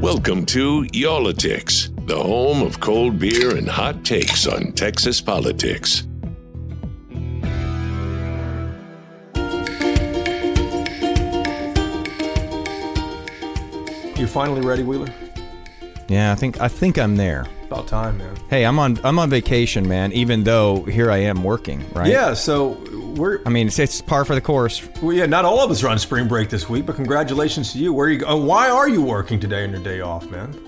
Welcome to Y'all-itics, the home of cold beer and hot takes on Texas politics. You're finally ready, Wheeler? Yeah, I think I think I'm there. About time, man. Hey, I'm on I'm on vacation, man. Even though here I am working, right? Yeah, so we're I mean, it's, it's par for the course. well, yeah. Not all of us are on spring break this week, but congratulations to you. Where are you? go- Oh, why are you working today on your day off, man?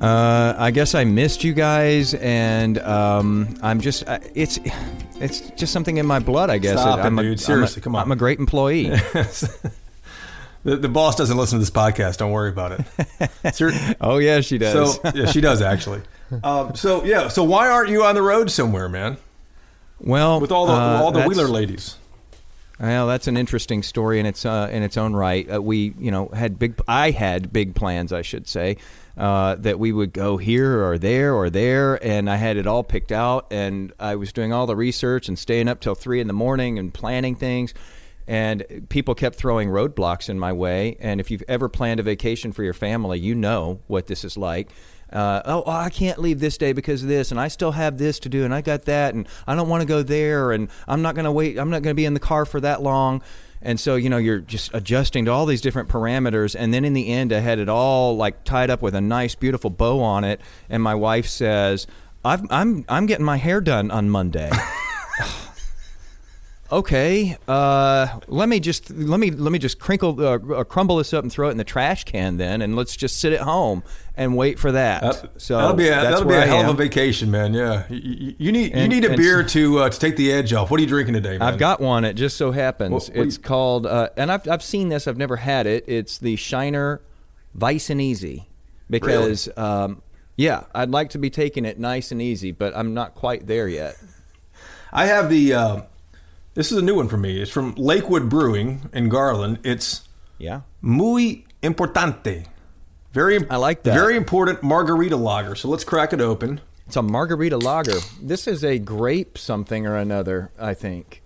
Uh, I guess I missed you guys, and um, I'm just uh, it's it's just something in my blood. I guess Stop it, I'm a, dude. Seriously, I'm a, come on. I'm a great employee. The, the boss doesn't listen to this podcast. Don't worry about it. Ser- oh yeah, she does. so yeah, she does actually. Um, so yeah, so why aren't you on the road somewhere, man? Well, With all the uh, all the Wheeler ladies. Well, that's an interesting story in its uh, in its own right. Uh, we, you know, had big. I had big plans, I should say, uh, that we would go here or there or there, and I had it all picked out. And I was doing all the research and staying up till three in the morning and planning things. And people kept throwing roadblocks in my way. And if you've ever planned a vacation for your family, you know what this is like. Uh, oh, I can't leave this day because of this, and I still have this to do, and I got that, and I don't want to go there, and I'm not going to wait. I'm not going to be in the car for that long. And so, you know, you're just adjusting to all these different parameters. And then in the end, I had it all like tied up with a nice, beautiful bow on it. And my wife says, I've, I'm, I'm getting my hair done on Monday. okay, uh, let me just let me let me just crinkle uh, uh, crumble this up and throw it in the trash can then, and let's just sit at home and wait for that. That- so that'll be a, that'll be a I hell of a vacation, man. Yeah, you, you- you need you need a beer to uh, to take the edge off. What are you drinking today, man? I've got one. It just so happens. What- what it's you- called, uh, and I've, I've seen this. I've never had it. It's the Shiner Nice and Easy because, um, yeah, I'd like to be taking it nice and easy, but I'm not quite there yet. I have the. This is a new one for me. It's from Lakewood Brewing in Garland. It's Yeah. muy importante. Very. I like that. Very important margarita lager. So let's crack it open. It's a margarita lager. This is a grape something or another, I think.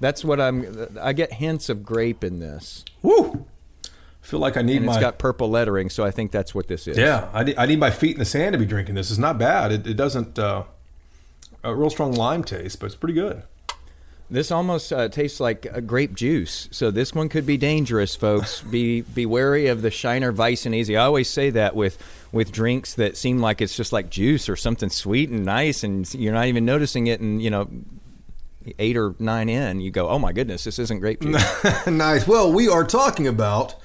That's what I'm. I get hints of grape in this, Woo! I feel like I need and my. it's got purple lettering, so I think that's what this is. yeah, I need, I need my feet in the sand to be drinking this. It's not bad. It, it doesn't. Uh, a real strong lime taste, but it's pretty good. This almost uh, tastes like a grape juice. So this one could be dangerous, folks. be be wary of the Shiner Nice and Easy. I always say that with with drinks that seem like it's just like juice or something sweet and nice, and you're not even noticing it. And you know, eight or nine in, you go, "Oh my goodness, this isn't grape juice." nice. Well, we are talking about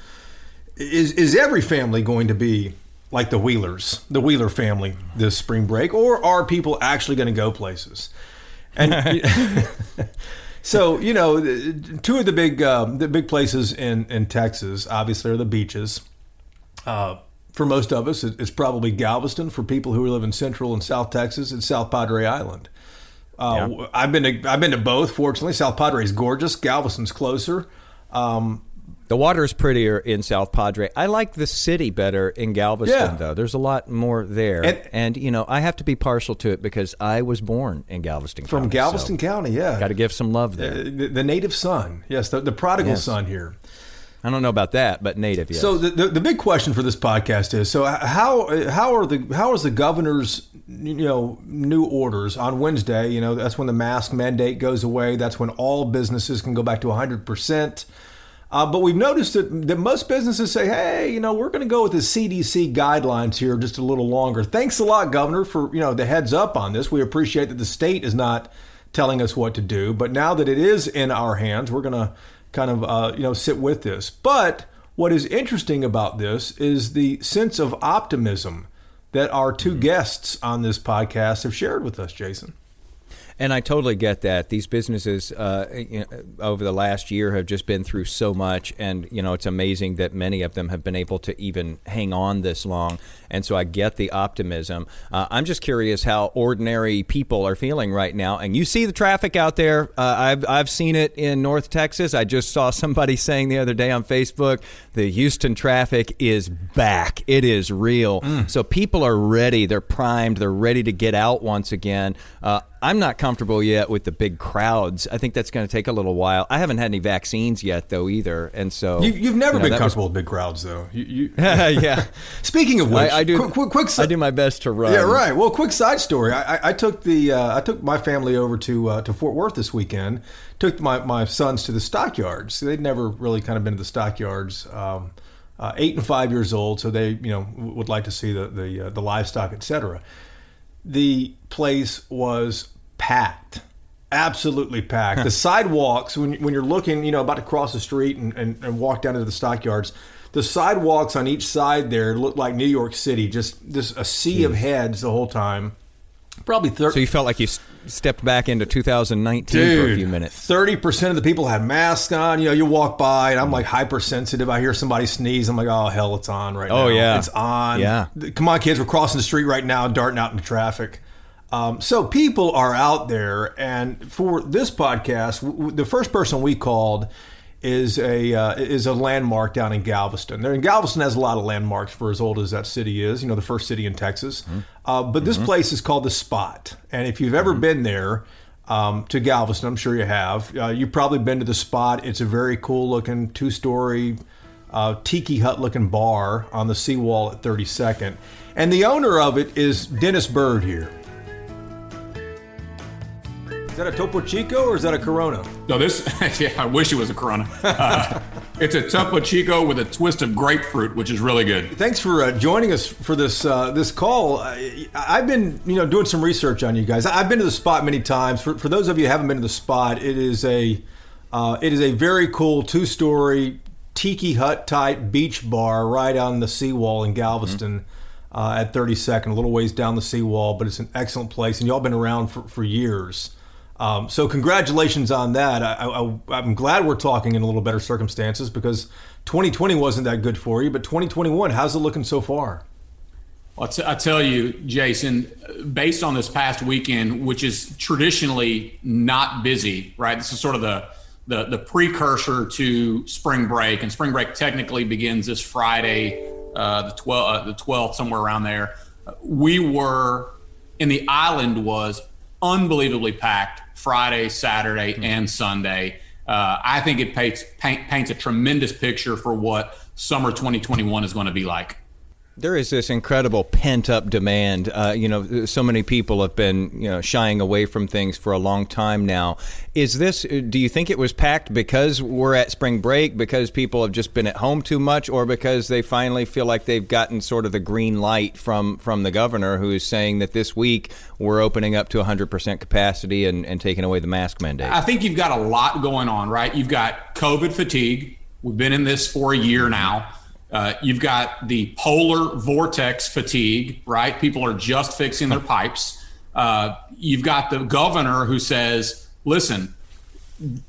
is is every family going to be like the Wheelers, the Wheeler family this spring break, or are people actually going to go places? And so you know, two of the big um, the big places in in Texas obviously are the beaches. Uh, for most of us, it's probably Galveston. For people who live in Central and South Texas, it's South Padre Island. Uh, Yeah. I've been to I've been to both. Fortunately, South Padre is gorgeous. Galveston's closer. Um, the water is prettier in South Padre. I like the city better in Galveston, Yeah. though. There's a lot more there, And- and, you know, I have to be partial to it because I was born in Galveston. from County, Galveston County, yeah, Got to give some love there. Uh, the, the native son. Yes, the, the prodigal Yes. son here. I don't know about that, but native, yes. So the, the the big question for this podcast is: so how how are the how is the governor's you know new orders on Wednesday? You know that's when the mask mandate goes away. That's when all businesses can go back to 100 percent. Uh, but we've noticed that, that most businesses say, hey, you know, we're going to go with the CDC guidelines here just a little longer. Thanks a lot, Governor, for, you know, the heads up on this. We appreciate that the state is not telling us what to do. But now that it is in our hands, we're going to kind of, uh, you know, sit with this. But what is interesting about this is the sense of optimism that our two guests on this podcast have shared with us, Jason. And I totally get that. These businesses uh, you know, over the last year have just been through so much, and you know it's amazing that many of them have been able to even hang on this long. And so I get the optimism. Uh, I'm just curious how ordinary people are feeling right now. And you see the traffic out there. Uh, I've I've seen it in North Texas. I just saw somebody saying the other day on Facebook the Houston traffic is back. It is real. Mm. So people are ready. They're primed. They're ready to get out once again. Uh, I'm not comfortable yet with the big crowds. I think that's going to take a little while. I haven't had any vaccines yet, though, either, and so you, have never you know, been comfortable was... with big crowds, though. You, you... yeah. Speaking of which, I, I do. Quick, quick, quick, I do my best to run. Yeah, right. Well, quick side story. I, I took the uh, I took my family over to uh, to Fort Worth this weekend. Took my, my sons to the stockyards. They'd never really kind of been to the stockyards. Um, uh, eight and five years old, so they you know would like to see the the, uh, the livestock, etc the place was packed absolutely packed. the sidewalks, when, when you're looking, you know, about to cross the street and, and, and, walk down into the stockyards, the sidewalks on each side there look like New York City, just just a sea Jeez. of heads the whole time. Probably 30. So you felt like you stepped back into 2019 Dude, for a few minutes. 30% of the people had masks on. You know, you walk by and I'm like hypersensitive. I hear somebody sneeze. I'm like, oh, hell, it's on right oh, now. Oh, yeah. It's on. Yeah. Come on, kids. We're crossing the street right now, darting out into traffic. Um, so people are out there, and for this podcast, w- the first person we called is a uh, is a landmark down in Galveston. There, and Galveston has a lot of landmarks for as old as that city is. You know, the first city in Texas. Mm-hmm. Uh, but this mm-hmm. place is called the Spot, and if you've ever mm-hmm. been there. Um, to Galveston, I'm sure you have. Uh, you've probably been to the spot. It's a very cool looking two story uh, tiki hut looking bar on the seawall at 32nd. And the owner of it is Dennis Byrd here. Is that a Topo Chico or is that a Corona? No, this, yeah, I wish it was a Corona. Uh, it's a Topo Chico with a twist of grapefruit, which is really good. Thanks for uh, joining us for this uh, this call. I've been, you know, doing some research on you guys. I've been to the spot many times. For, for those of you who haven't been to the spot, it is a uh, it is a very cool two story tiki hut type beach bar right on the seawall in Galveston. Mm-hmm. Uh, at 32nd, a little ways down the seawall, but it's an excellent place, and y'all been around for, for years. Um, so congratulations on that. I, am glad we're talking in a little better circumstances because 2020 wasn't that good for you, but 2021, how's it looking so far? Well, t- I tell you, Jason, based on this past weekend, which is traditionally not busy, right? This is sort of the the, the precursor to spring break, and spring break technically begins this Friday, uh, the 12th, uh, the 12th, somewhere around there. We were in the island was unbelievably packed Friday, Saturday, mm-hmm. and Sunday. Uh, I think it paints, paint, paints a tremendous picture for what summer 2021 is going to be like. There is this incredible pent up demand. Uh, you know, so many people have been you know shying away from things for a long time now. Is this? Do you think it was packed because we're at spring break, because people have just been at home too much, or because they finally feel like they've gotten sort of the green light from from the governor, who is saying that this week we're opening up to 100% capacity and, and taking away the mask mandate? I think you've got a lot going on, right? You've got COVID fatigue. We've been in this for a year now. Uh, you've got the polar vortex fatigue, right? People are just fixing their pipes. Uh, you've got the governor who says, listen,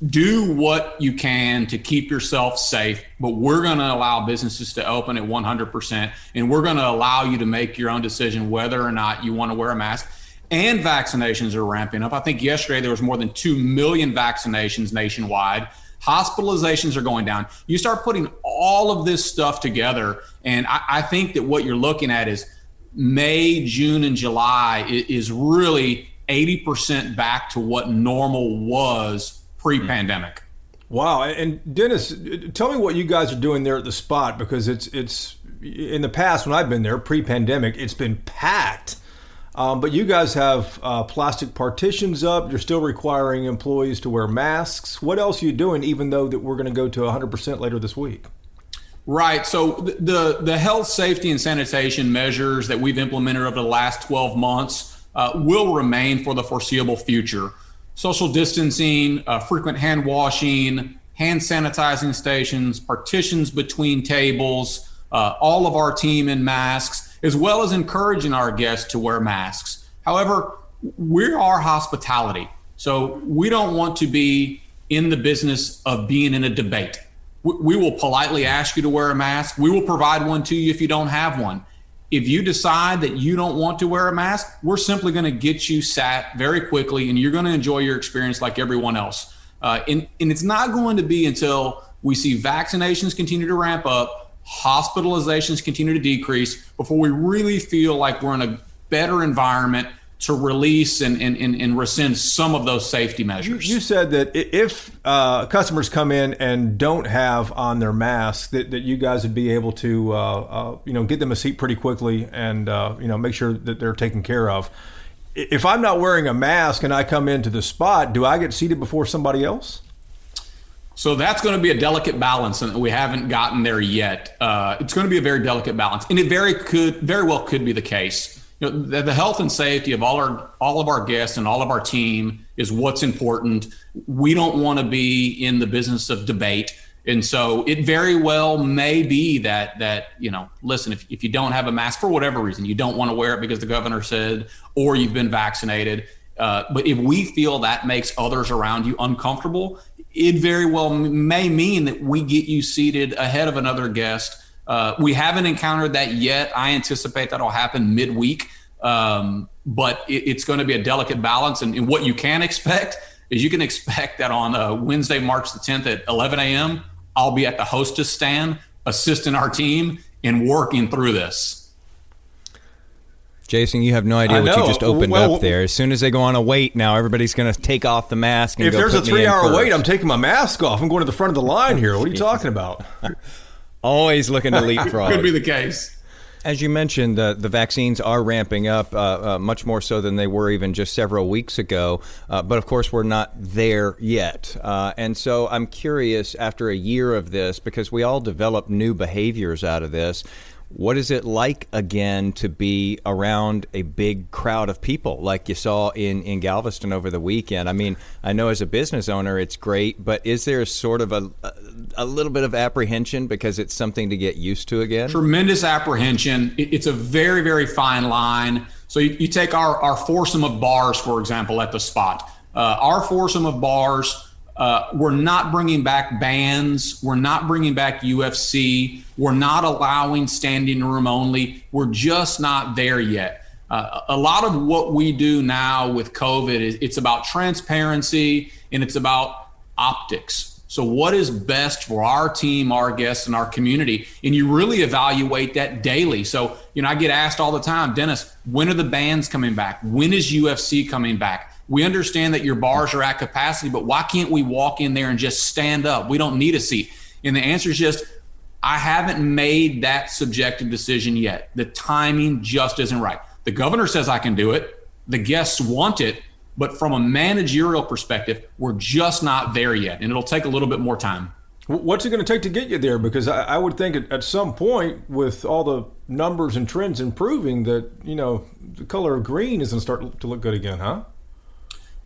do what you can to keep yourself safe, but we're going to allow businesses to open at 100%, and we're going to allow you to make your own decision whether or not you want to wear a mask. And vaccinations are ramping up. I think yesterday there was more than 2 million vaccinations nationwide hospitalizations are going down. You start putting all of this stuff together, and I, I think that what you're looking at is May, June, and July is really 80% back to what normal was pre-pandemic. Wow! And Dennis, tell me what you guys are doing there at the spot because it's it's in the past when I've been there pre-pandemic, it's been packed um, but you guys have uh, plastic partitions up. You're still requiring employees to wear masks. What else are you doing, even though that we're going to go to 100% later this week? Right. So the the health, safety, and sanitation measures that we've implemented over the last 12 months uh, will remain for the foreseeable future. Social distancing, uh, frequent hand washing, hand sanitizing stations, partitions between tables, uh, all of our team in masks as well as encouraging our guests to wear masks. However, we are hospitality. So we don't want to be in the business of being in a debate. We will politely ask you to wear a mask. We will provide one to you if you don't have one. If you decide that you don't want to wear a mask, we're simply going to get you sat very quickly and you're going to enjoy your experience like everyone else. Uh, and, and it's not going to be until we see vaccinations continue to ramp up, hospitalizations continue to decrease before we really feel like we're in a better environment to release and, and, and, and, rescind some of those safety measures. You, you said that if uh, customers come in and don't have on their mask, that, that you guys would be able to, uh, uh, you know, get them a seat pretty quickly and, uh, you know, make sure that they're taken care of. If I'm not wearing a mask and I come into the spot, do I get seated before somebody else? So that's going to be a delicate balance, and we haven't gotten there yet. Uh, it's going to be a very delicate balance, and it very could, very well could be the case you know, the, the, health and safety of all our all of our guests and all of our team is what's important. We don't want to be in the business of debate. And so it very well may be that that, you know, listen, if, if you don't have a mask for whatever reason, you don't want to wear it because the governor said, or you've been vaccinated. Uh, but if we feel that makes others around you uncomfortable, it very well may mean that we get you seated ahead of another guest uh, we haven't encountered that yet. I anticipate that'll happen midweek, um, but it, it's going to be a delicate balance. And, and, what you can expect is you can expect that on uh, Wednesday, March the 10th at 11 a.m., I'll be at the hostess stand assisting our team in working through this. Jason, you have no idea what you just opened well, up there. As soon as they go on a wait now, everybody's going to take off the mask. if there's a three-hour wait, I'm taking my mask off. I'm going to the front of the line here. What are you talking about? Always looking to leapfrog. Could be the case. As you mentioned, uh, the vaccines are ramping up uh, uh, much more so than they were even just several weeks ago. Uh, but of course, we're not there yet. Uh, and so I'm curious after a year of this, because we all develop new behaviors out of this, what is it like again to be around a big crowd of people like you saw in, in Galveston over the weekend? I mean, I know as a business owner it's great, but is there sort of a, a little bit of apprehension because it's something to get used to again? Tremendous apprehension. It's a very, very fine line. So you, you take our, our foursome of bars, for example, at the spot. Uh, our foursome of bars uh, we're not bringing back bands. We're not bringing back UFC. We're not allowing standing room only. We're just not there yet. Uh, a lot of what we do now with COVID is it's about transparency and it's about optics. So, what is best for our team, our guests, and our community? And you really evaluate that daily. So, you know, I get asked all the time, Dennis, when are the bands coming back? When is UFC coming back? We understand that your bars are at capacity, but why can't we walk in there and just stand up? We don't need a seat. And the answer is just, I haven't made that subjective decision yet. The timing just isn't right. The governor says I can do it. The guests want it. But from a managerial perspective, we're just not there yet. And it'll take a little bit more time. What's it going to take to get you there? Because I, I would think at, at, some point, with all the numbers and trends improving, that you know the color of green is going to start to look good again, huh?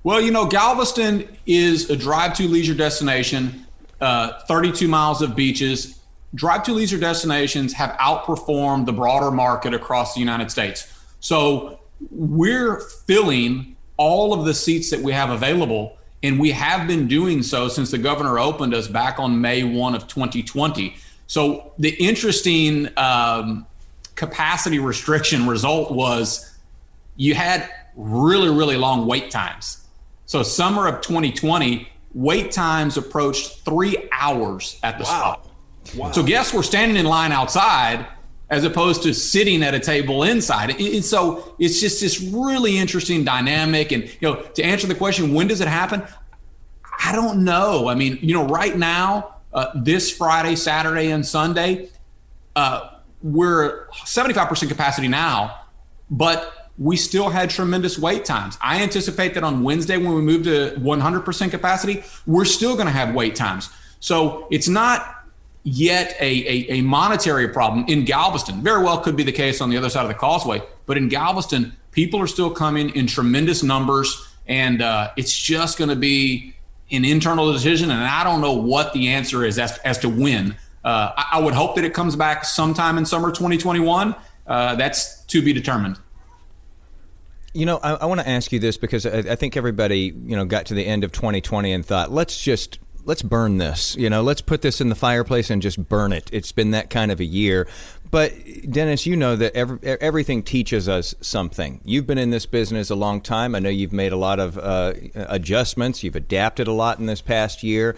Well, you know, Galveston is a drive to leisure destination, uh, 32 miles of beaches. Drive to leisure destinations have outperformed the broader market across the United States. So we're filling all of the seats that we have available. And we have been doing so since the governor opened us back on May 1 of 2020. So the interesting um, capacity restriction result was you had really, really long wait times. So summer of 2020, wait times approached three hours at the wow. spot. Wow. So guests were standing in line outside as opposed to sitting at a table inside. And so it's just this really interesting dynamic. And you know, to answer the question, when does it happen? I don't know. I mean, you know, right now, uh, this Friday, Saturday, and Sunday, uh, we're 75% capacity now, but we still had tremendous wait times. I anticipate that on Wednesday, when we move to 100% capacity, we're still going to have wait times. So it's not yet a, a, a, monetary problem in Galveston. Very well could be the case on the other side of the causeway. But in Galveston, people are still coming in tremendous numbers. And uh, it's just going to be an internal decision. And I don't know what the answer is as, as to when. Uh, I, I, would hope that it comes back sometime in summer 2021. Uh, that's to be determined You know, I, I want to ask you this because I, I think everybody, you know, got to the end of 2020 and thought, let's just let's burn this. You know, let's put this in the fireplace and just burn it. It's been that kind of a year. But Dennis, you know that every, everything teaches us something. You've been in this business a long time. I know you've made a lot of uh, adjustments. You've adapted a lot in this past year.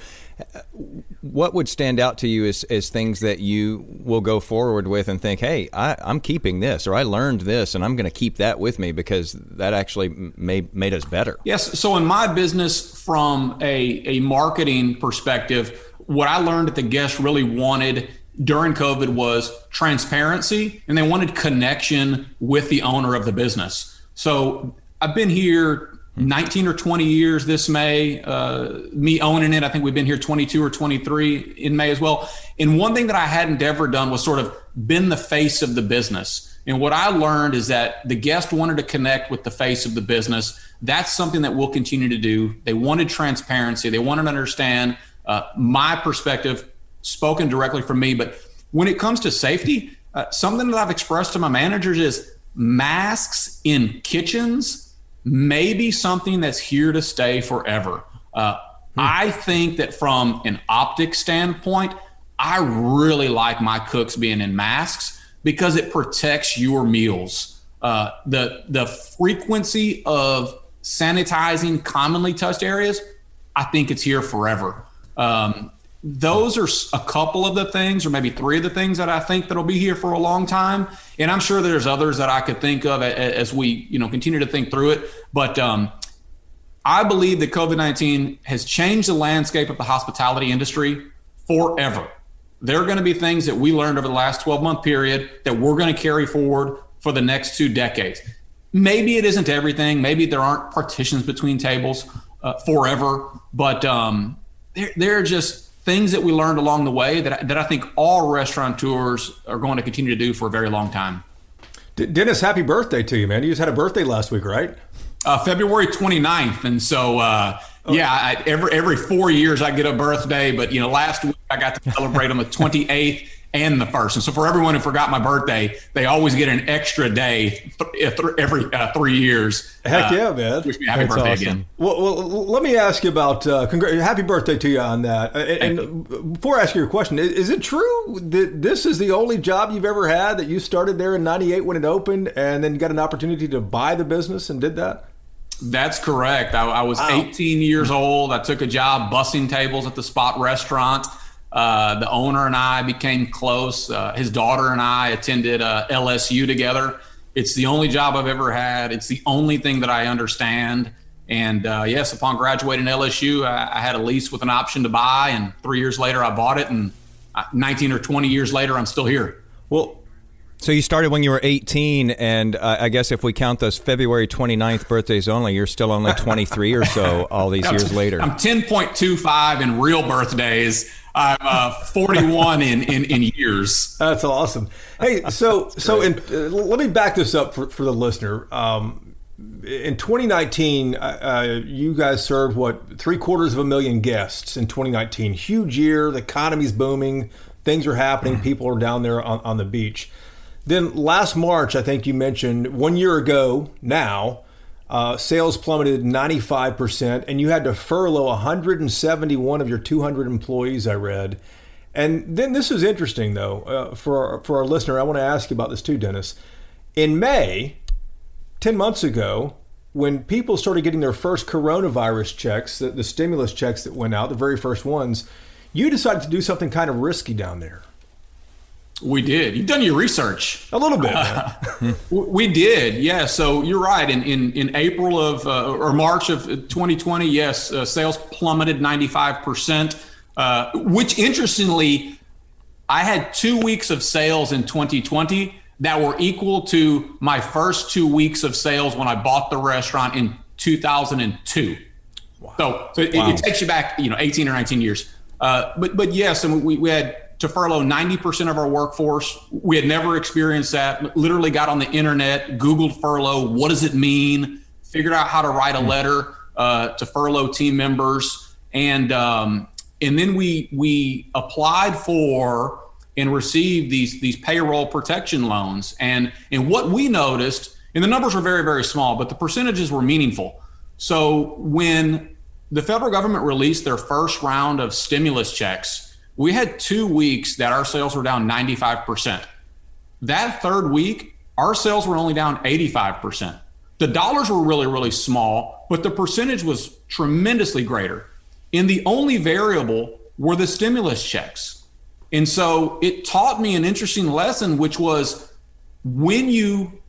What would stand out to you as, as things that you will go forward with and think, hey, I, am keeping this, or I learned this, and I'm going to keep that with me because that actually made, made us better? Yes. So, in my business, from a, a marketing perspective, what I learned that the guests really wanted during COVID was transparency and they wanted connection with the owner of the business. So I've been here 19 or 20 years this May. Uh, me owning it, I think we've been here 22 or 23 in May as well. And one thing that I hadn't ever done was sort of been the face of the business. And what I learned is that the guest wanted to connect with the face of the business. That's something that we'll continue to do. They wanted transparency. They wanted to understand uh, my perspective spoken directly from me. But when it comes to safety, uh, something that I've expressed to my managers is masks in kitchens may be something that's here to stay forever. Uh, hmm. I think that from an optic standpoint, I really like my cooks being in masks because it protects your meals. Uh, the the frequency of sanitizing commonly touched areas, I think it's here forever. Um, those are a couple of the things or maybe three of the things that i think that'll be here for a long time. And i'm sure there's others that i could think of as we you know continue to think through it. But um, i believe that covid-19 has changed the landscape of the hospitality industry forever. There are going to be things that we learned over the last 12 month period that we're going to carry forward for the next two decades. Maybe it isn't everything maybe there aren't partitions between tables uh, forever but um, they're, they're just things that we learned along the way that, that I think all restaurateurs are going to continue to do for a very long time. Dennis, happy birthday to you, man. You just had a birthday last week, right? Uh, February 29th. And so, uh, oh. yeah, I, every, every four years I get a birthday, but you know, last week I got to celebrate on the 28th and the first. And so for everyone who forgot my birthday, they always get an extra day th- every uh, three years. Heck uh, yeah, man! Wish me happy That's birthday awesome. again. Well, well, let me ask you about uh, congr- happy birthday to you on that. Uh, and, and before I ask you your question, is, is, it true that this is the only job you've ever had that you started there in '98 when it opened, and then got an opportunity to buy the business and did that? That's correct. I, I was wow. 18 years old. I took a job bussing tables at the Spot Restaurant. Uh, the owner and I became close. Uh, his daughter and I attended uh, LSU together. It's the only job I've ever had. It's the only thing that I understand. And uh, yes, upon graduating LSU, I, I, had a lease with an option to buy. And three years later, I bought it. And uh, 19 or 20 years later, I'm still here. Well, so you started when you were 18, and uh, I guess if we count those February 29th birthdays only, you're still only 23 or so all these years later. I'm 10.25 in real birthdays. I'm uh, 41 in, in, in years. That's awesome. Hey, so so in, uh, let me back this up for, for the listener. Um, in 2019, uh, uh, you guys served what three quarters of a million guests in 2019. Huge year. The economy's booming. Things are happening. People are down there on, on the beach. Then last March, I think you mentioned one year ago now, uh, sales plummeted 95%, and you had to furlough 171 of your 200 employees, I read. And then this is interesting, though, uh, for, our, for our listener. I want to ask you about this too, Dennis. In May, 10 months ago, when people started getting their first coronavirus checks, the, the stimulus checks that went out, the very first ones, you decided to do something kind of risky down there. We did. You've done your research. A little bit. Uh, we did. Yeah. So you're right. In in, in April of uh, or March of 2020, yes, uh, sales plummeted 95 percent. Uh, which interestingly, I had two weeks of sales in 2020 that were equal to my first two weeks of sales when I bought the restaurant in 2002. Wow. So, so wow. it, it, takes you back, you know, 18 or 19 years. Uh, but but yes, and we, we had to furlough 90% of our workforce. We had never experienced that. Literally got on the internet, Googled furlough. What does it mean? Figured out how to write a hmm. letter uh, to furlough team members, and um, and then we we applied for and received these these payroll protection loans. And and what we noticed And the numbers were very, very small, but the percentages were meaningful. So when the federal government released their first round of stimulus checks, we had two weeks that our sales were down 95%. That third week, our sales were only down 85%. The dollars were really, really small, but the percentage was tremendously greater. And the only variable were the stimulus checks. And so it taught me an interesting lesson, which was when you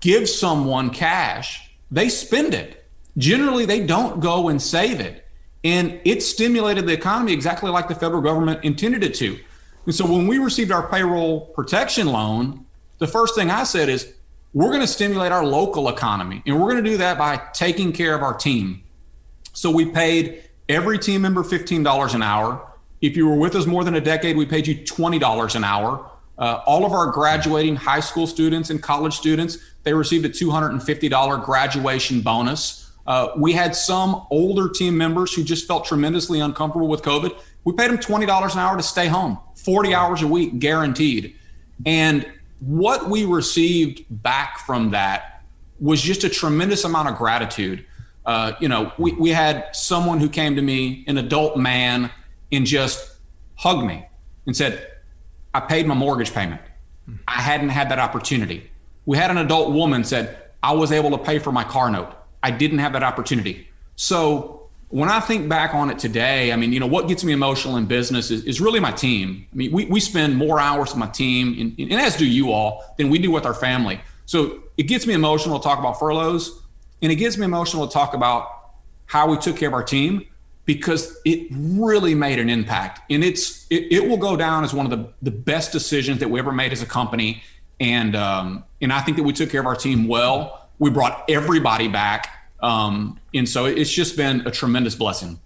give someone cash, they spend it. Generally, they don't go and save it. And it stimulated the economy exactly like the federal government intended it to. And so when we received our payroll protection loan, the first thing I said is, we're going to stimulate our local economy. And we're going to do that by taking care of our team. So we paid every team member $15 an hour. If you were with us more than a decade, we paid you $20 an hour. Uh, all of our graduating high school students and college students, they received a $250 graduation bonus. Uh, we had some older team members who just felt tremendously uncomfortable with COVID. We paid them $20 an hour to stay home, 40 hours a week, guaranteed. And what we received back from that was just a tremendous amount of gratitude. Uh, you know, we, we had someone who came to me, an adult man, and just hugged me and said, I paid my mortgage payment. I hadn't had that opportunity. We had an adult woman said, I was able to pay for my car note. I didn't have that opportunity. So when I think back on it today, I mean, you know, what gets me emotional in business is, is really my team. I mean, we, we spend more hours with my team, and, and as do you all, than we do with our family. So it gets me emotional to talk about furloughs, and it gets me emotional to talk about how we took care of our team because it really made an impact. And it's it, it will go down as one of the, the best decisions that we ever made as a company. And um, and I think that we took care of our team well. We brought everybody back um, and so it's just been a tremendous blessing.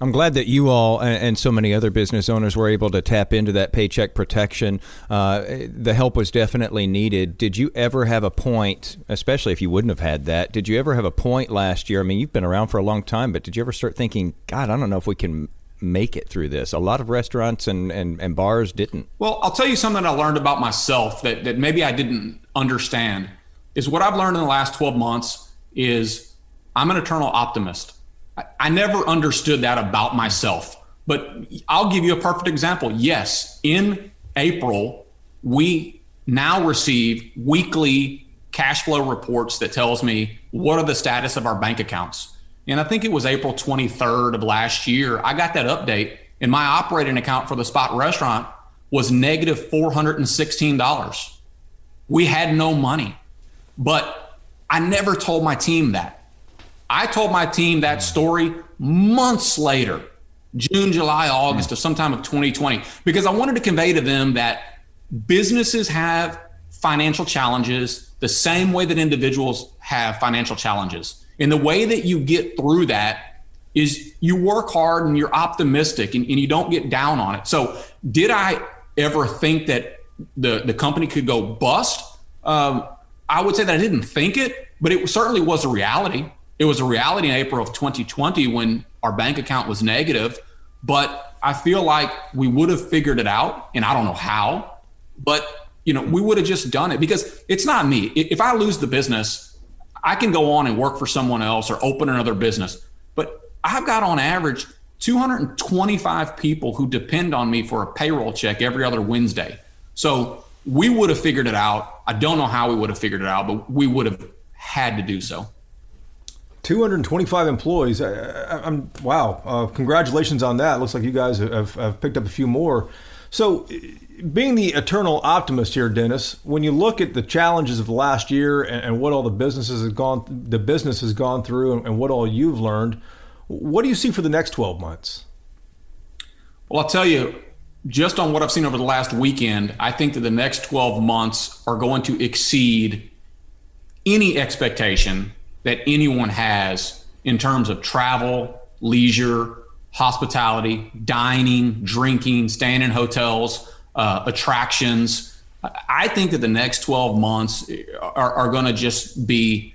I'm glad that you all and, so many other business owners were able to tap into that paycheck protection. Uh, the help was definitely needed. Did you ever have a point, especially if you wouldn't have had that, did you ever have a point last year? I mean, you've been around for a long time, but did you ever start thinking, God, I don't know if we can make it through this? A lot of restaurants and, and, and bars didn't. Well, I'll tell you something I learned about myself that, that maybe I didn't understand is what I've learned in the last 12 months is I'm an eternal optimist. I, I never understood that about myself. But I'll give you a perfect example. Yes, in April, we now receive weekly cash flow reports that tells me what are the status of our bank accounts. And I think it was April 23rd of last year, I got that update and my operating account for the spot restaurant was negative $416. We had no money. But I never told my team that. I told my team that story months later, June, July, August of sometime of 2020, because I wanted to convey to them that businesses have financial challenges the same way that individuals have financial challenges. And the way that you get through that is you work hard and you're optimistic and, and you don't get down on it. So, did I ever think that the, the company could go bust? Um, I would say that I didn't think it, but it certainly was a reality. It was a reality in April of 2020 when our bank account was negative. But I feel like we would have figured it out, and I don't know how, but you know, we would have just done it because it's not me. If I lose the business, I can go on and work for someone else or open another business. But I've got on average 225 people who depend on me for a payroll check every other Wednesday. So we would have figured it out. I don't know how we would have figured it out, but we would have had to do so. 225 employees. I, am wow. Uh, congratulations on that. Looks like you guys have, have, picked up a few more. So, being the eternal optimist here, Dennis, when you look at the challenges of the last year and, and what all the businesses have gone, the business has gone through, and, and what all you've learned, what do you see for the next 12 months? Well, I'll tell you, just on what I've seen over the last weekend, I think that the next 12 months are going to exceed any expectation that anyone has in terms of travel, leisure, hospitality, dining, drinking, staying in hotels, uh, attractions. I think that the next 12 months are, are going to just be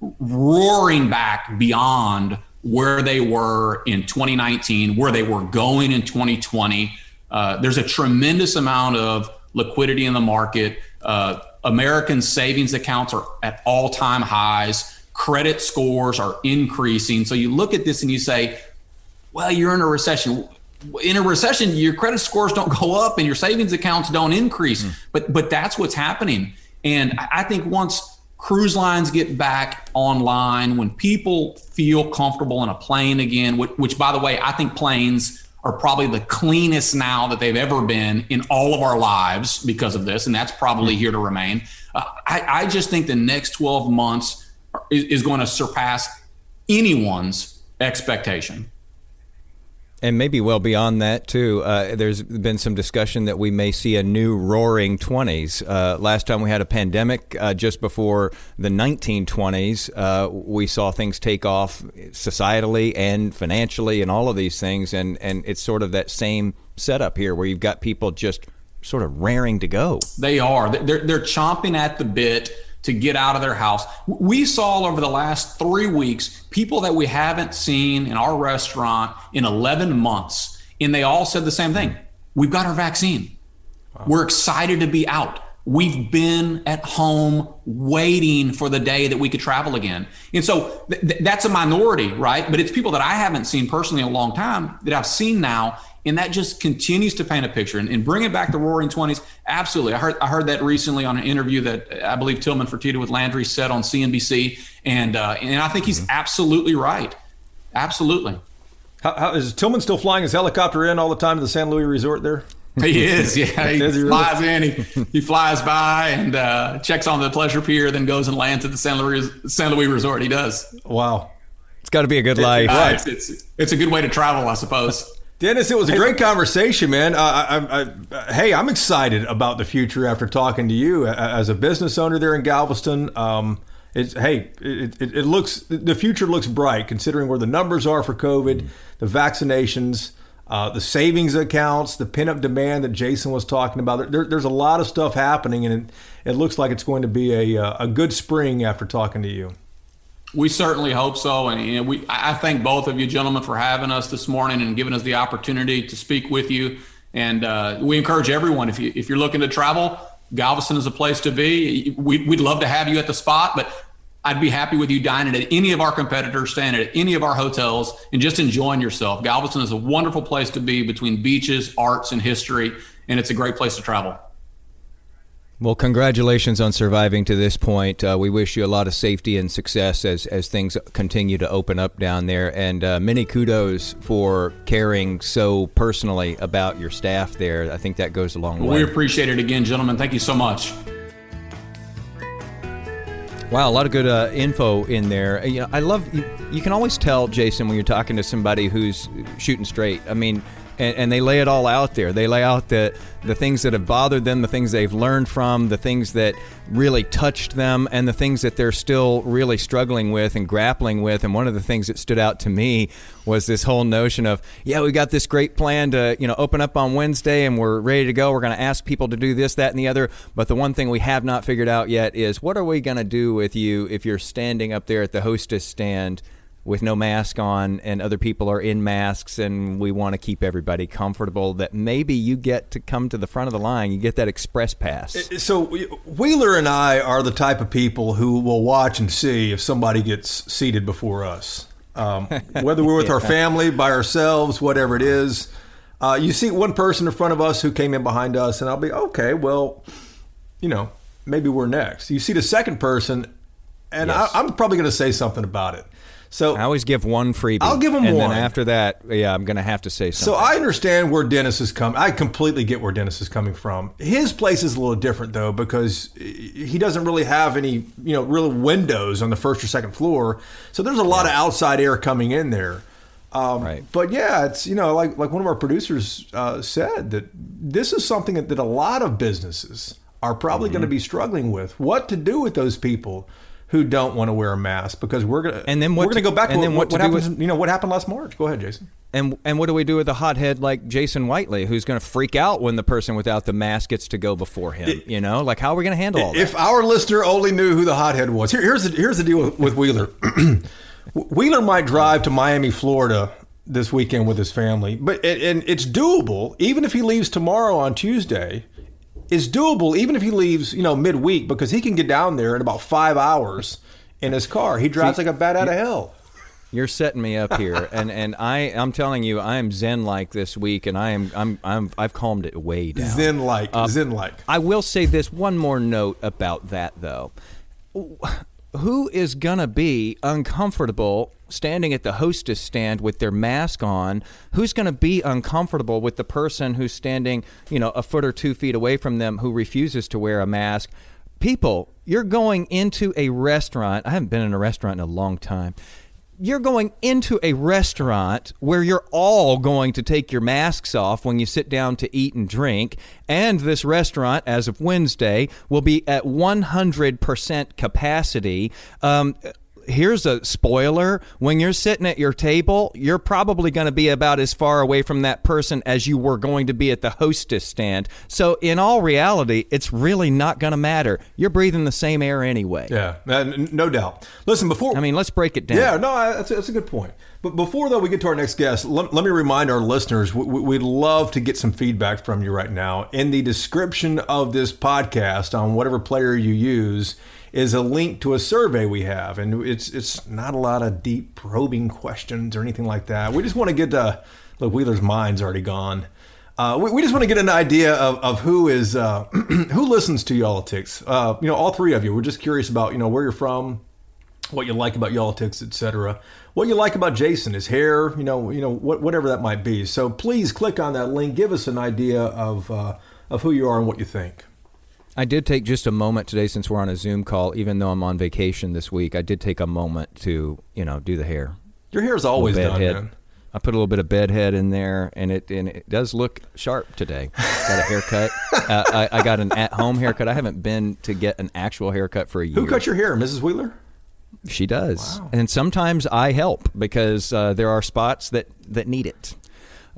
roaring back beyond where they were in 2019, where they were going in 2020. Uh, there's a tremendous amount of liquidity in the market, uh, American savings accounts are at all time highs. Credit scores are increasing. So you look at this and you say, well, you're in a recession. In a recession, your credit scores don't go up and your savings accounts don't increase. Mm. But but that's what's happening. And I think once cruise lines get back online, when people feel comfortable in a plane again, which, which by the way, I think planes are probably the cleanest now that they've ever been in all of our lives because of this, and that's probably here to remain. Uh, I, I, just think the next 12 months is, is going to surpass anyone's expectation and maybe well beyond that too. Uh, there's been some discussion that we may see a new roaring 20s. Uh, last time we had a pandemic, uh, just before the 1920s, uh, we saw things take off societally and financially, and all of these things. And and it's sort of that same setup here, where you've got people just sort of raring to go. They are. They're they're chomping at the bit to get out of their house. We saw over the last three weeks people that we haven't seen in our restaurant in 11 months, and they all said the same thing We've got our vaccine. Wow. We're excited to be out. We've been at home waiting for the day that we could travel again. And so th- that's a minority, right? But it's people that I haven't seen personally in a long time that I've seen now and that just continues to paint a picture and, and bring it back to roaring 20s absolutely i heard i heard that recently on an interview that i believe tillman fertitta with landry said on cnbc and uh, and i think he's mm-hmm. absolutely right absolutely how, how, is tillman still flying his helicopter in all the time to the san luis resort there he is, yeah. He, flies in, he, he flies by and uh, checks on the pleasure pier, then goes and lands at the San Luis San Luis Resort. He does. Wow, it's got to be a good life. Uh, it's, it's, it's a good way to travel, I suppose. Dennis, it was a great conversation, man. Uh, I, I, hey, I'm excited about the future after talking to you as a business owner there in Galveston. Um, it's hey, it, it, it, looks the future looks bright considering where the numbers are for COVID, the vaccinations, uh, the savings accounts, the pent-up demand that Jason was talking about. There, there's a lot of stuff happening, and it, it looks like it's going to be a, a good spring after talking to you. We certainly hope so, and, and we I thank both of you gentlemen for having us this morning and giving us the opportunity to speak with you. And uh, we encourage everyone if you if you're looking to travel, Galveston is a place to be. We, would love to have you at the spot, but I'd be happy with you dining at any of our competitors, staying at any of our hotels, and just enjoying yourself. Galveston is a wonderful place to be between beaches, arts, and history, and it's a great place to travel. Well, congratulations on surviving to this point. Uh, we wish you a lot of safety and success as, as things continue to open up down there. And uh, many kudos for caring so personally about your staff there. I think that goes a long way. We appreciate it again, gentlemen. Thank you so much. Wow, a lot of good uh, info in there. You know, I love you, you can always tell, Jason, when you're talking to somebody who's shooting straight. I mean, and, and, they lay it all out there. They lay out the the things that have bothered them, the things they've learned from, the things that really touched them, and the things that they're still really struggling with and grappling with. And one of the things that stood out to me was this whole notion of, yeah, we got this great plan to you know open up on Wednesday, and we're ready to go. We're going to ask people to do this, that, and the other. But the one thing we have not figured out yet is what are we going to do with you if you're standing up there at the hostess stand with no mask on and other people are in masks and we want to keep everybody comfortable that maybe you get to come to the front of the line you get that express pass so wheeler and i are the type of people who will watch and see if somebody gets seated before us um, whether we're with yeah. our family by ourselves whatever it is uh, you see one person in front of us who came in behind us and i'll be okay well you know maybe we're next you see the second person and yes. I, i'm probably going to say something about it so I always give one freebie. I'll give him and one. And then after that, yeah, I'm going to have to say something. So I understand where Dennis is coming. I completely get where Dennis is coming from. His place is a little different though because he doesn't really have any, you know, real windows on the first or second floor. So there's a lot yeah. of outside air coming in there. Um, right. But yeah, it's you know like like one of our producers uh, said that this is something that, that a lot of businesses are probably mm-hmm. going to be struggling with. What to do with those people who don't want to wear a mask because we're gonna and then we're gonna go back. And to then what, what, what happened? you know what happened last March? Go ahead, Jason. And and what do we do with a hothead like Jason Whitely, who's going to freak out when the person without the mask gets to go before him? It, you know, like how are we going to handle all that? If our listener only knew who the hothead was, Here, here's the here's the deal with, with Wheeler. Wheeler might drive to Miami, Florida this weekend with his family, but it, and it's doable even if he leaves tomorrow on Tuesday is doable even if he leaves, you know, midweek because he can get down there in about five hours in his car. He drives See, like a bat out of hell. You're setting me up here, and, and I I'm telling you I am zen like this week, and I am I'm I'm I've calmed it way down. Zen like, uh, zen like. I will say this one more note about that though. Who is gonna be uncomfortable standing at the hostess stand with their mask on? Who's gonna be uncomfortable with the person who's standing, you know, a foot or two feet away from them who refuses to wear a mask? People, you're going into a restaurant. I haven't been in a restaurant in a long time you're going into a restaurant where you're all going to take your masks off when you sit down to eat and drink. And this restaurant, as of Wednesday, will be at 100% capacity. Um, here's a spoiler when you're sitting at your table you're probably going to be about as far away from that person as you were going to be at the hostess stand so in all reality it's really not going to matter you're breathing the same air anyway Yeah, uh, no doubt. Listen, before i mean let's break it down Yeah, no, that's a, that's a good point. But before though we get to our next guest, let, let me remind our listeners we- we'd love to get some feedback from you right now. In the description of this podcast on whatever player you use is a link to a survey we have, and it's it's not a lot of deep probing questions or anything like that. We just want to get uh, look Wheeler's mind's already gone. Uh, we, we just want to get an idea of, of who is uh, who listens to Y'allitics. Uh, you know, all three of you. We're just curious about you know where you're from, what you like about Y'allitics, etc. What you like about Jason, his hair, you know, you know, what, whatever that might be. So please click on that link. Give us an idea of uh, of who you are and what you think. I did take just a moment today since we're on a Zoom call, even though I'm on vacation this week. I did take a moment to, you know, do the hair. Your hair is always done, bed man. I put a little bit of bed head in there, and it and it does look sharp today. Got a haircut. uh, I, I got an at-home haircut. I haven't been to get an actual haircut for a year. Who cut your hair, Mrs. Wheeler? She does, and sometimes I help because uh, there are spots that that need it.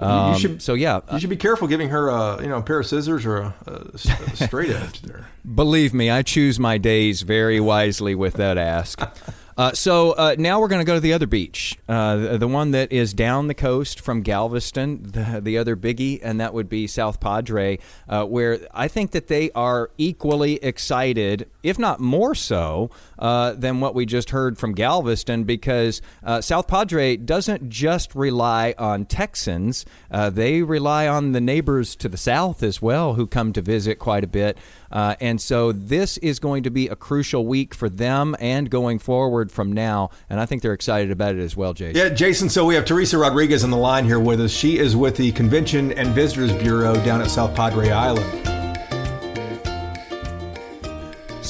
You- Um, you should so yeah, You should be careful giving her a you know a pair of scissors or a straight edge there. Believe me, I choose my days very wisely with that ask. Uh, so uh, now we're going to go to the other beach, uh, the, the one that is down the coast from Galveston, the, the other biggie, and that would be South Padre, uh, where I think that they are equally excited, if not more so, uh, than what we just heard from Galveston, because uh, South Padre doesn't just rely on Texans, uh, they rely on the neighbors to the south as well, who come to visit quite a bit. Uh, and so this is going to be a crucial week for them and going forward from now. And I think they're excited about it as well, Jason. Yeah, Jason. So we have Teresa Rodriguez on the line here with us. She is with the Convention and Visitors Bureau down at South Padre Island.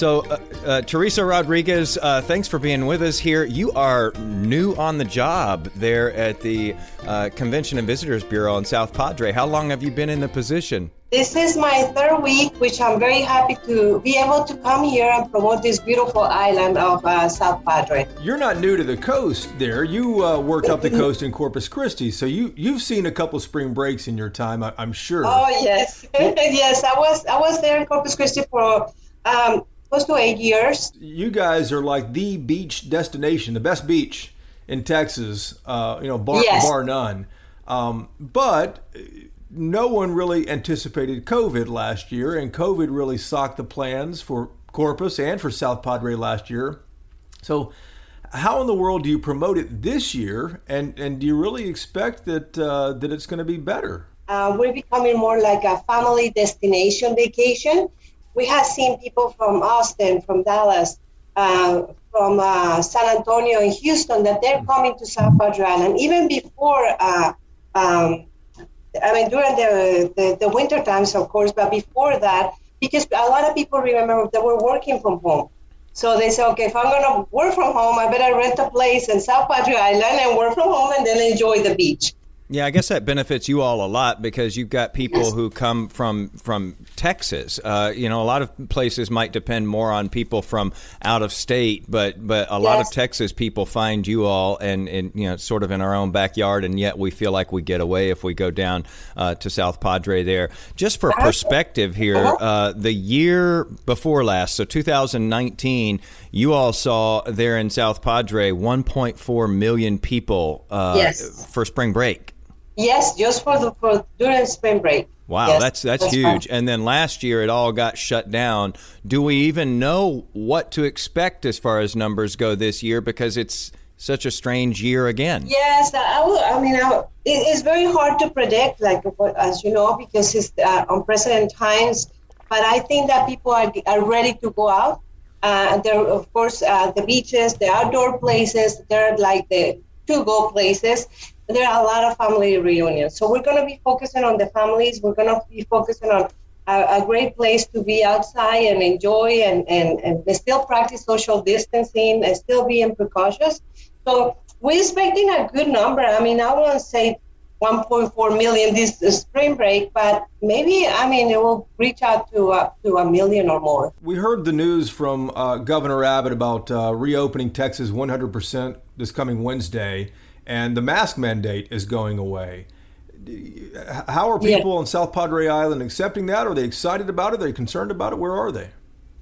So, uh, uh, Teresa Rodriguez, uh, thanks for being with us here. You are new on the job there at the uh, Convention and Visitors Bureau in South Padre. How long have you been in the position? This is my third week, which I'm very happy to be able to come here and promote this beautiful island of uh, South Padre. You're not new to the coast there. You uh, worked up the coast in Corpus Christi, so you you've seen a couple spring breaks in your time, I, I'm sure. Oh yes, yes. I was I was there in Corpus Christi for um, close to eight years. You guys are like the beach destination, the best beach in Texas. Uh, you know, bar Yes. bar none. Um, but no one really anticipated COVID last year, and COVID really socked the plans for Corpus and for South Padre last year. So, how in the world do you promote it this year, and and do you really expect that uh, that it's going to be better? Uh, we're becoming more like a family destination vacation. We have seen people from Austin, from Dallas, uh, from uh, San Antonio and Houston that they're coming to South Padre Island even before. Uh, um, I mean, during the, the, the winter times, of course, but before that, because a lot of people remember that we're working from home. So they say, okay, if I'm going to work from home, I better rent a place in South Padre Island and work from home and then enjoy the beach. Yeah, I guess that benefits you all a lot because you've got people Yes. who come from from Texas. Uh, you know, a lot of places might depend more on people from out of state, but but a lot of Texas people find you all and, and you know sort of in our own backyard, and yet we feel like we get away if we go down uh, to South Padre there. Just for perspective here, uh, the year before last, so 2019, you all saw there in South Padre 1.4 million people uh, Yes. for spring break. Yes, just for the for during spring break. Wow, Yes, that's that's, that's huge. And then last year it all got shut down. Do we even know what to expect as far as numbers go this year because it's such a strange year again? Yes, I, will, I mean, I, it, it's very hard to predict, like as you know, because it's uh, unprecedented times. But I think that people are, are ready to go out. Uh, there, of course, uh, the beaches, the outdoor places, they're like the to-go places. There are a lot of family reunions. So we're going to be focusing on the families. We're going to be focusing on a, a great place to be outside and enjoy and, and, and still practice social distancing and still being precautious. So we're expecting a good number. I mean, I won't say 1.4 million this spring break, but maybe I mean it will reach out to uh, to a million or more. We heard the news from uh, Governor Abbott about uh, reopening Texas 100% this coming Wednesday, and the mask mandate is going away. How are Yeah. people on South Padre Island accepting that? Are they excited about it? Are they concerned about it? Where are they?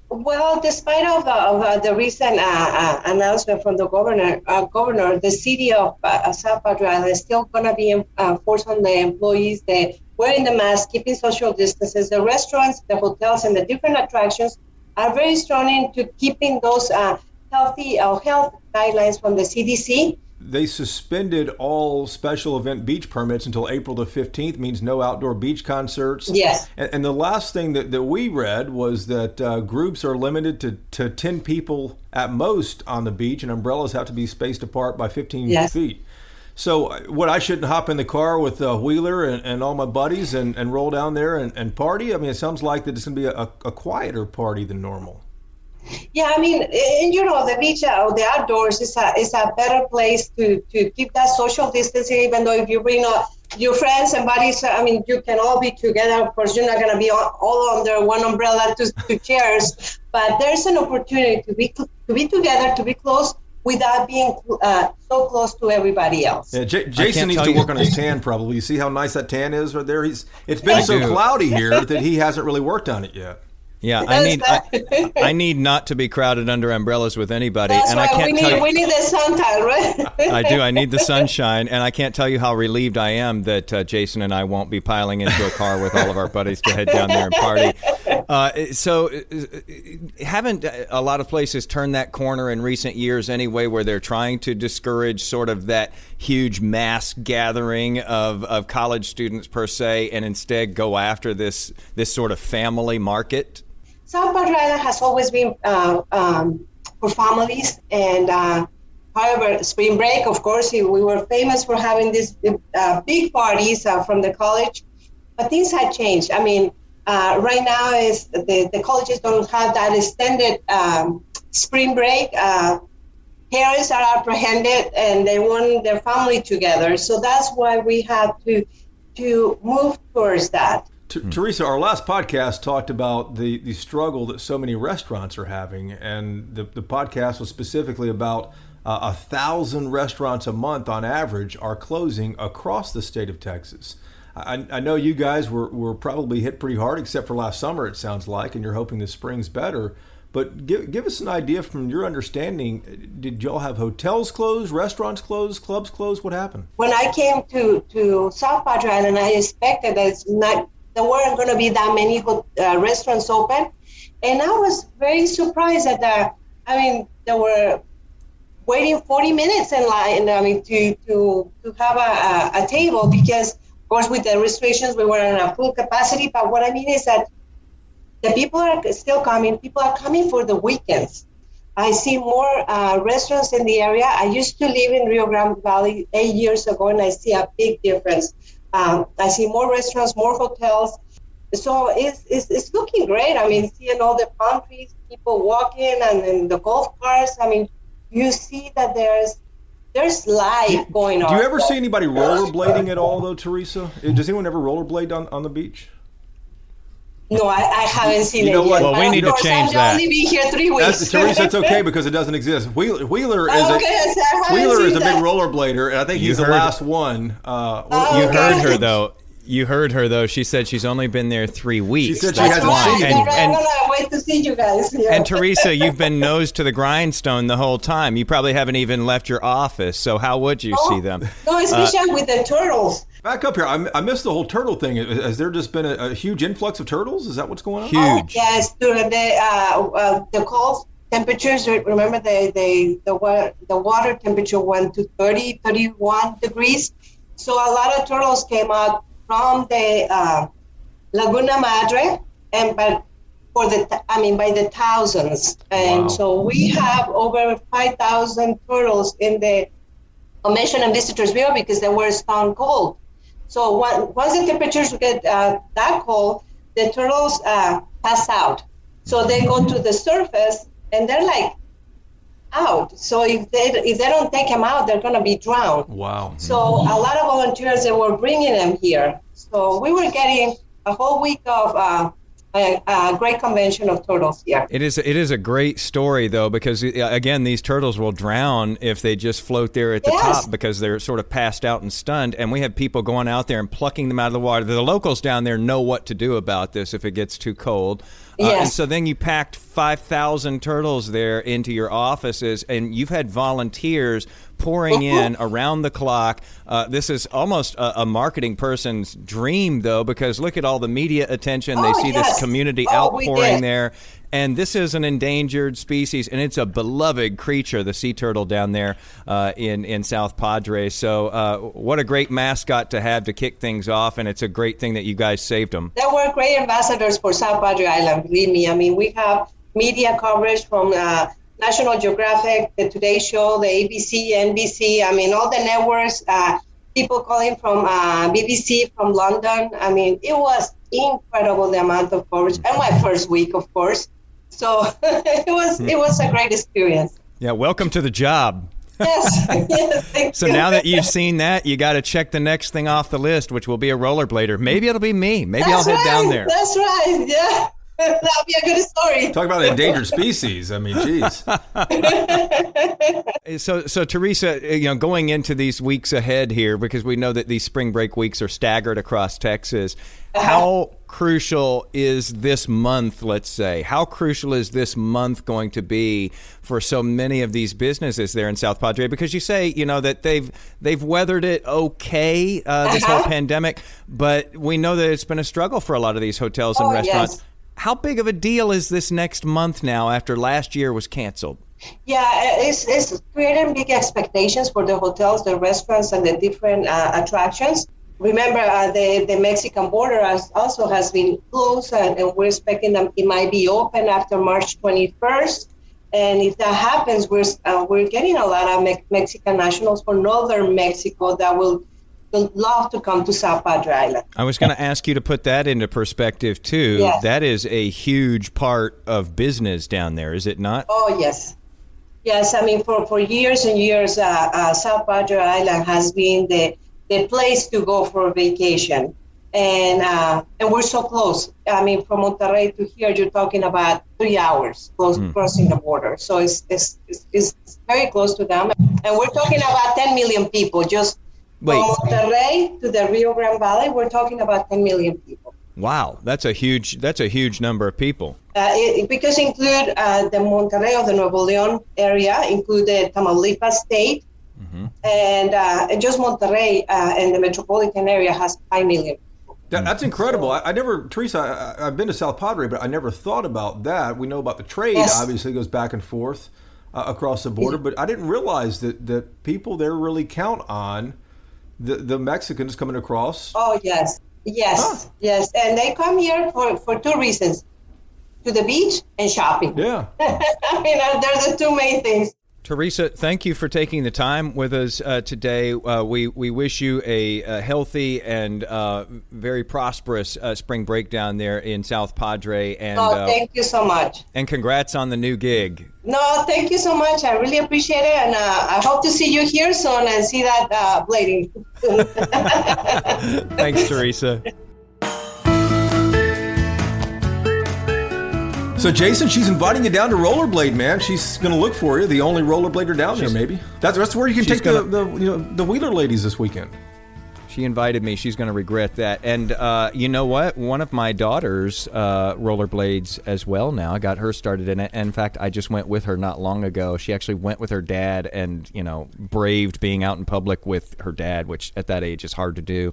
Well, despite of, uh, of uh, the recent uh, uh, announcement from the governor, uh, governor, the city of uh, South Padre Island is still going to be uh, forced on the employees. They wearing the mask, keeping social distances. The restaurants, the hotels, and the different attractions are very strong into keeping those uh, healthy uh, health guidelines from the CDC. They suspended all special event beach permits until April the 15th, means no outdoor beach concerts. Yes. And, and the last thing that, that we read was that uh, groups are limited to, to 10 people at most on the beach, and umbrellas have to be spaced apart by 15 Yes. feet. So, uh, what, I shouldn't hop in the car with uh, Wheeler and, and all my buddies and, and roll down there and, and party? I mean, it sounds like that it's going to be a, a quieter party than normal. Yeah, I mean, and you know, the beach uh, or the outdoors is a is a better place to to keep that social distancing. Even though if you bring uh, your friends and buddies, I mean, you can all be together. Of course, you're not going to be all, all under one umbrella, to two chairs. But there's an opportunity to be to be together, to be close, without being uh, so close to everybody else. Yeah, J- Jason needs to work on his tan. Probably. You see how nice that tan is right there. He's. It's been I so do. cloudy here that he hasn't really worked on it yet. Yeah, I need I, I need not to be crowded under umbrellas with anybody, That's and why I can't we tell need you. we need the suntan, right? I do. I need the sunshine, and I can't tell you how relieved I am that uh, Jason and I won't be piling into a car with all of our buddies to head down there and party. Uh, so, uh, haven't a lot of places turned that corner in recent years anyway, where they're trying to discourage sort of that huge mass gathering of, of college students per se, and instead go after this this sort of family market? Padre Island has always been uh, um, for families, and uh, however, spring break, of course, we were famous for having these uh, big parties uh, from the college, but things had changed. I mean, uh, right now is the, the colleges don't have that extended um, spring break. Parents are apprehended and they want their family together, so that's why we have to to move towards that. T- Teresa, our last podcast talked about the, the struggle that so many restaurants are having, and the, the podcast was specifically about uh, a thousand restaurants a month on average are closing across the state of Texas. I, I know you guys were, were probably hit pretty hard, except for last summer, it sounds like, and you're hoping the spring's better. But give, give us an idea from your understanding. Did y'all have hotels closed, restaurants closed, clubs closed? What happened? when I came to, to South Padre Island, I expected that it's not there weren't going to be that many uh, restaurants open, and I was very surprised at that I mean there were waiting 40 minutes in line. I mean to to to have a, a, a table because of course with the restrictions we were in a full capacity. But what I mean is that the people are still coming. People are coming for the weekends. I see more uh, restaurants in the area. I used to live in Rio Grande Valley eight years ago, and I see a big difference. Um, I see more restaurants, more hotels. So it's, it's, it's looking great. I mean, seeing all the palm trees, people walking, and then the golf carts. I mean, you see that there's there's life going on. Do you ever see anybody rollerblading at all, though, Teresa? Does anyone ever rollerblade on, on the beach? No, I, I haven't seen You it know what? yet. Well, But we of need to course, change I've that. only been here three weeks. That's, Teresa, it's okay because it doesn't exist. Wheeler, Wheeler is Oh, a okay, I haven't Wheeler is a big that. rollerblader, and I think You he's the last one. Uh, Oh, You okay. heard her though. You heard her though. She said she's only been there three weeks. She said she That's hasn't why. seen Right. And, I'm and, wait to see you guys. Yeah. and Teresa, you've been nose to the grindstone the whole time. You probably haven't even left your office. So how would you see them? No, especially with the turtles. Back up here. I, I missed the whole turtle thing. Has there just been a, a huge influx of turtles? Is that what's going on? Huge. Yes, during the uh, uh, the cold temperatures. Remember, the the the water the water temperature went to 30, 31 degrees. So a lot of turtles came out from the uh, Laguna Madre, and but for the I mean by the thousands, and Wow. so we have over five thousand turtles in the Convention and Visitors Bureau because they were stone cold. So once the temperatures get uh, that cold, the turtles uh, pass out. So they go to the surface and they're like out. So if they if they don't take them out, they're gonna be drowned. Wow. So a lot of volunteers they were bringing them here. So we were getting a whole week of uh, a, a great convention of turtles here. It is it is a great story though because again these turtles will drown if they just float there at the Yes. top because they're sort of passed out and stunned and we have people going out there and plucking them out of the water. The locals down there know what to do about this if it gets too cold. Uh, and Yes. so then you packed 5,000 turtles there into your offices and you've had volunteers pouring in around the clock. Uh, this is almost a, a marketing person's dream though because look at all the media attention. they Oh, see this community Oh, outpouring there. And this is an endangered species, and it's a beloved creature, the sea turtle down there uh, in in South Padre. So, uh, what a great mascot to have to kick things off, and it's a great thing that you guys saved them. They were great ambassadors for South Padre Island. Believe me. I mean, we have media coverage from uh, National Geographic, the Today Show, the ABC, NBC. I mean, all the networks. Uh, people calling from uh, BBC from London. I mean, it was incredible the amount of coverage. And my first week, of course. So it was it was a great experience. Yeah, welcome to the job. Yes. yes So now that you've seen that, you got to check the next thing off the list, which will be a rollerblader. Maybe it'll be me. Maybe That's I'll head down there. That's right. Yeah. That'll be a good story. Talk about endangered species. I mean, geez. So, so Teresa, uh, you know, going into these weeks ahead here, because we know that these spring break weeks are staggered across Texas. How crucial is this month? Let's say, how crucial is this month going to be for so many of these businesses there in South Padre? Because you say, you know, that they've they've weathered it okay, uh, this whole Uh-huh. pandemic, but we know that it's been a struggle for a lot of these hotels and Oh, restaurants. yes. How big of a deal is this next month now after last year was canceled? Yeah, it's, it's creating big expectations for the hotels, the restaurants, and the different uh, attractions. Remember, uh, the, the Mexican border has, also has been closed, and, and we're expecting them it might be open after March 21st. And if that happens, we're uh, we're getting a lot of Me- Mexican nationals from northern Mexico that will, will love to come to South Padre Island. I was going to ask you to put that into perspective too. Yes. That is a huge part of business down there, is it not? Oh yes, yes. I mean, for, for years and years, uh, uh, South Padre Island has been the the place to go for a vacation, and uh, and we're so close. I mean, from Monterrey to here, you're talking about three hours close, crossing the border. So it's, it's it's it's very close to them, and we're talking about 10 million people just. Wait. From Monterrey to the Rio Grande Valley, we're talking about 10 million people. Wow, that's a huge that's a huge number of people. Uh, it, it- because include uh, the Monterrey or the Nuevo Leon area, include the Tamaulipas state, and, uh, just Monterrey uh, and the metropolitan area has five million. That, that's incredible. I, I never, Teresa, I, I've been to South Padre, but I never thought about that. We know about the trade, Yes. obviously, goes back and forth uh, across the border, but I didn't realize that, that people there really count on the, the Mexicans coming across. Oh yes, yes, Huh. yes, and they come here for, for two reasons: to the beach and shopping. Yeah. I mean, they're the two main things. Teresa, thank you for taking the time with us uh, today. Uh, we we wish you a, a healthy and uh, very prosperous uh, spring break down there in South Padre, and Oh, uh, thank you so much. and congrats on the new gig. No, thank you so much. I really appreciate it, and uh, I hope to see you here soon and see that uh, blading. Thanks, Teresa. So, Jason, she's inviting you down to rollerblade, man. She's going to look for you, the only rollerblader down there, maybe. That's, that's where you can she's take the, the, you know, the Wheeler ladies this weekend. She invited me. She's going to regret that. And uh, you know what? One of my daughters uh, rollerblades as well now. I got her started in it. And in fact, I just went with her not long ago. She actually went with her dad and, you know, braved being out in public with her dad, which at that age is hard to do.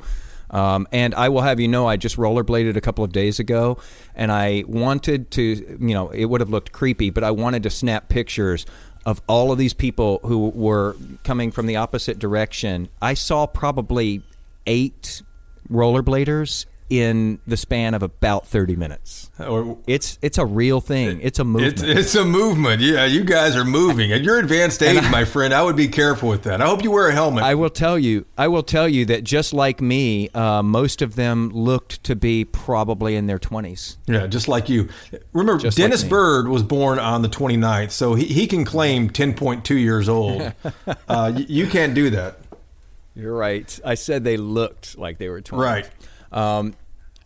Um, and I will have you know, I just rollerbladed a couple of days ago, and I wanted to, you know, it would have looked creepy, but I wanted to snap pictures of all of these people who were coming from the opposite direction. I saw probably eight rollerbladers in the span of about 30 minutes. Or- It's it's a real thing. It's a movement. It's, it's a movement. Yeah, you guys are moving. At your advanced age, my friend, I would be careful with that. I hope you wear a helmet. I will tell you. I will tell you that just like me, uh, most of them looked to be probably in their twenties. yeah, just like you. Remember, Just Dennis me. Byrd was born on the 29th, so he, he can claim 10.2 years old. uh, y- you can't do that. You're right. I said they looked like they were twenty. Right. Um,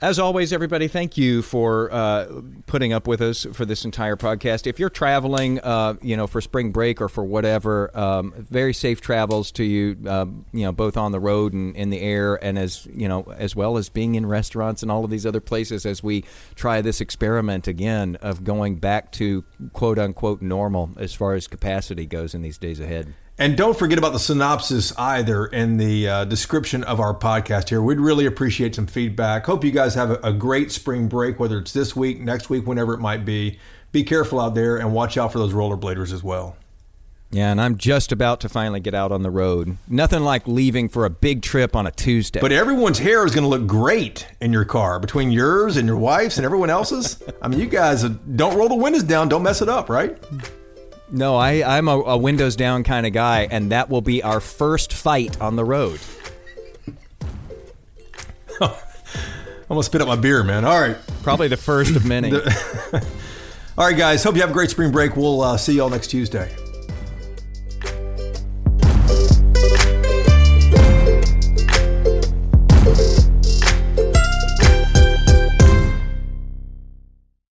as always, everybody, thank you for uh, putting up with us for this entire podcast. If you're traveling, uh, you know, for spring break or for whatever, um, very safe travels to you. Um, you know, both on the road and in the air, and as you know, as well as being in restaurants and all of these other places as we try this experiment again of going back to quote unquote normal as far as capacity goes in these days ahead. And don't forget about the synopsis either in the uh, description of our podcast here. We'd really appreciate some feedback. Hope you guys have a, a great spring break, whether it's this week, next week, whenever it might be. Be careful out there and watch out for those rollerbladers as well. Yeah, and I'm just about to finally get out on the road. Nothing like leaving for a big trip on a Tuesday. But everyone's hair is going to look great in your car between yours and your wife's and everyone else's. I mean, you guys uh, don't roll the windows down, don't mess it up, right? No, I, I'm a, a windows down kind of guy, and that will be our first fight on the road. I'm to spit up my beer, man. All right. Probably the first of many. All right, guys. Hope you have a great spring break. We'll uh, see you all next Tuesday.